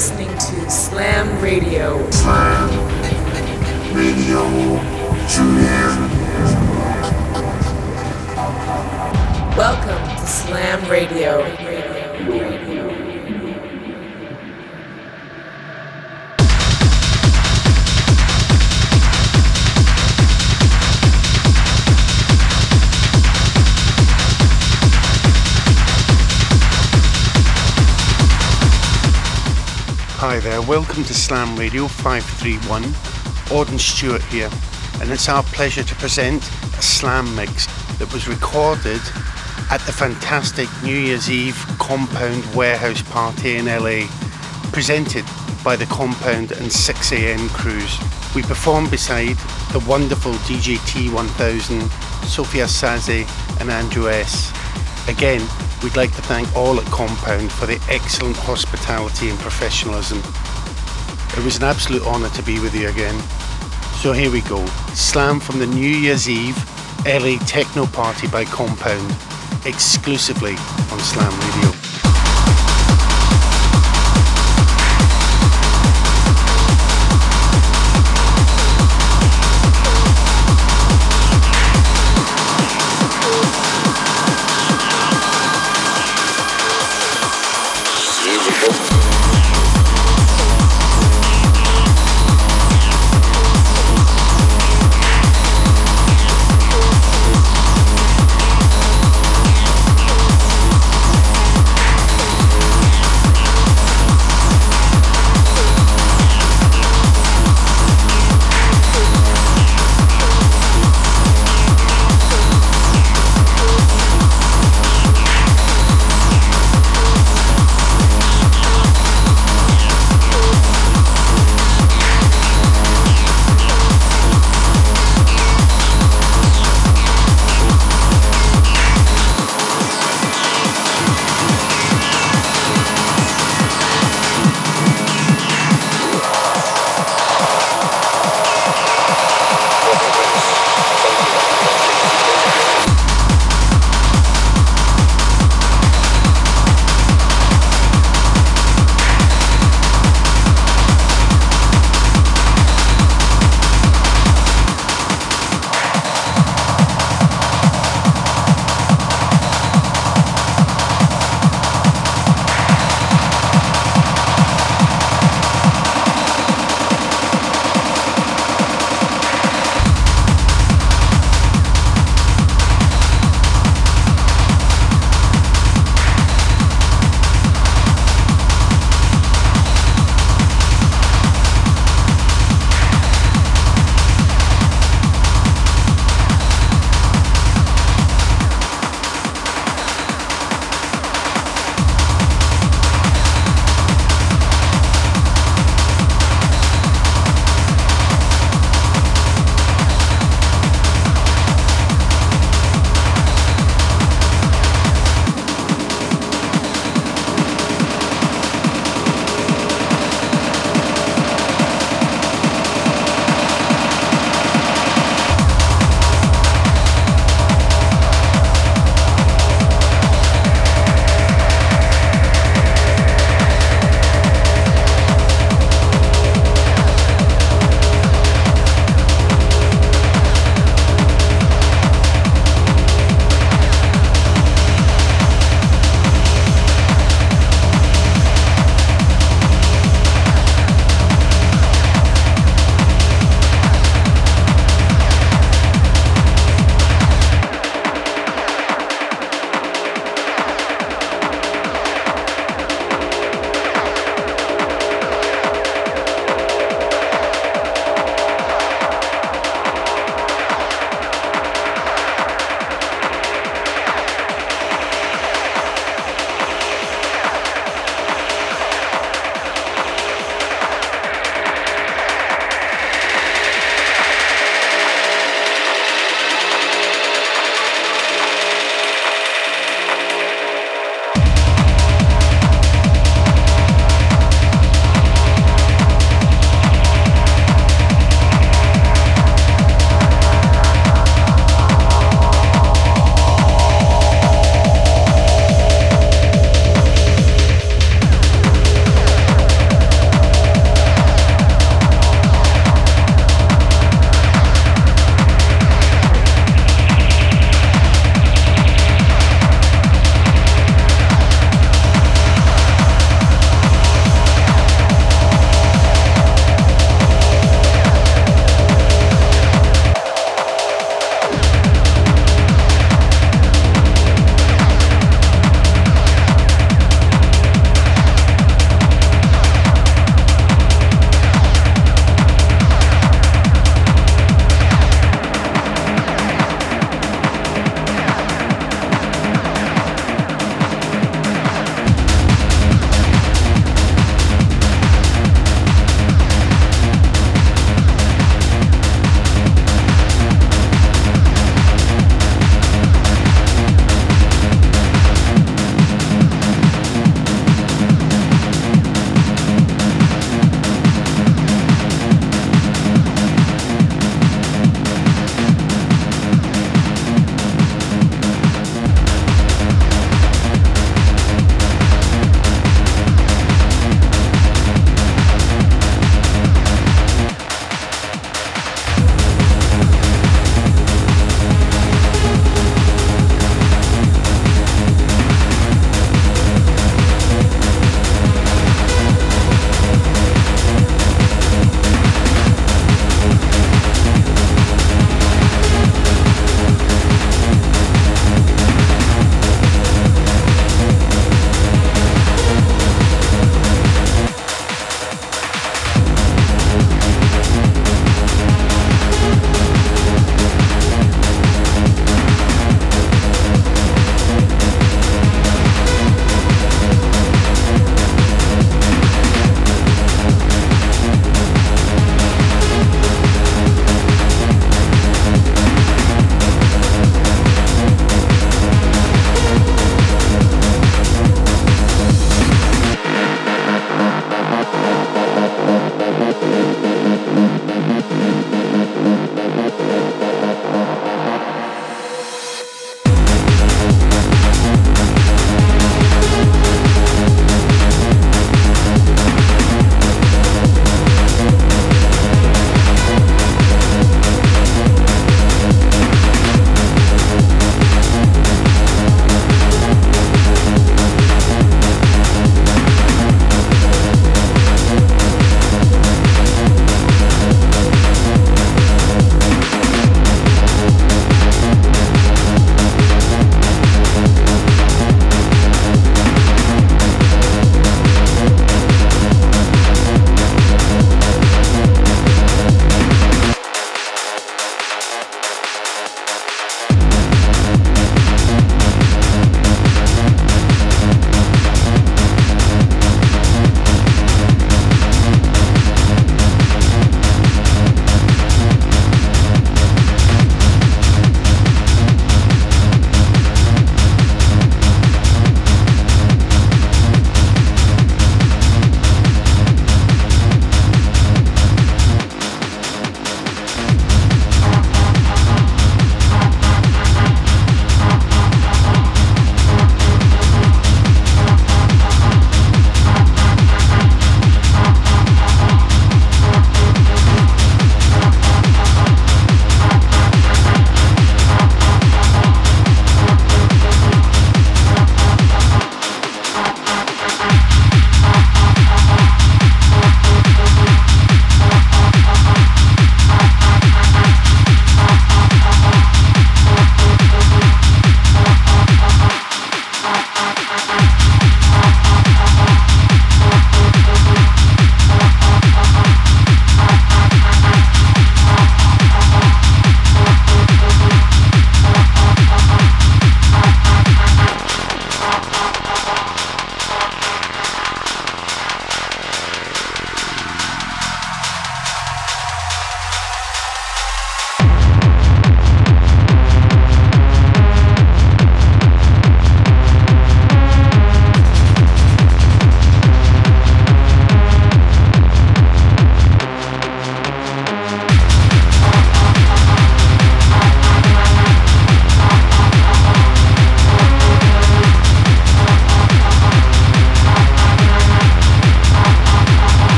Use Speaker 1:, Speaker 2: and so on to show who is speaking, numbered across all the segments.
Speaker 1: listening welcome to Slam Radio
Speaker 2: 531. Orde and Stuart here, and it's our pleasure to present a slam mix that was recorded at the fantastic New Year's Eve Compound Warehouse Party in LA, presented by the Compound and 6am crews. We performed beside the wonderful DJ T1000, Sophia Saze, and Andrew S. Again, we'd like to thank all at Compound for the excellent hospitality and professionalism. It was an absolute honour to be with you again. So here we go. Slam from the New Year's Eve LA Techno Party by Compound, exclusively on Slam Radio.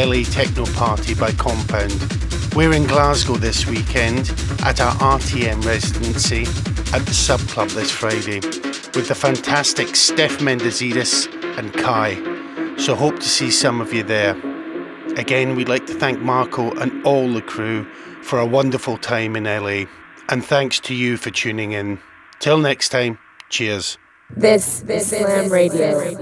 Speaker 2: LA Techno Party by Compound. We're in Glasgow this weekend at our RTM residency at the Sub Club this Friday with the fantastic Stef Mendesidis and Kai. So hope to see some of you there. Again, we'd like to thank Marco and all the crew for a wonderful time in LA. And thanks to you for tuning in. Till next time, cheers.
Speaker 1: This is Slam Radio.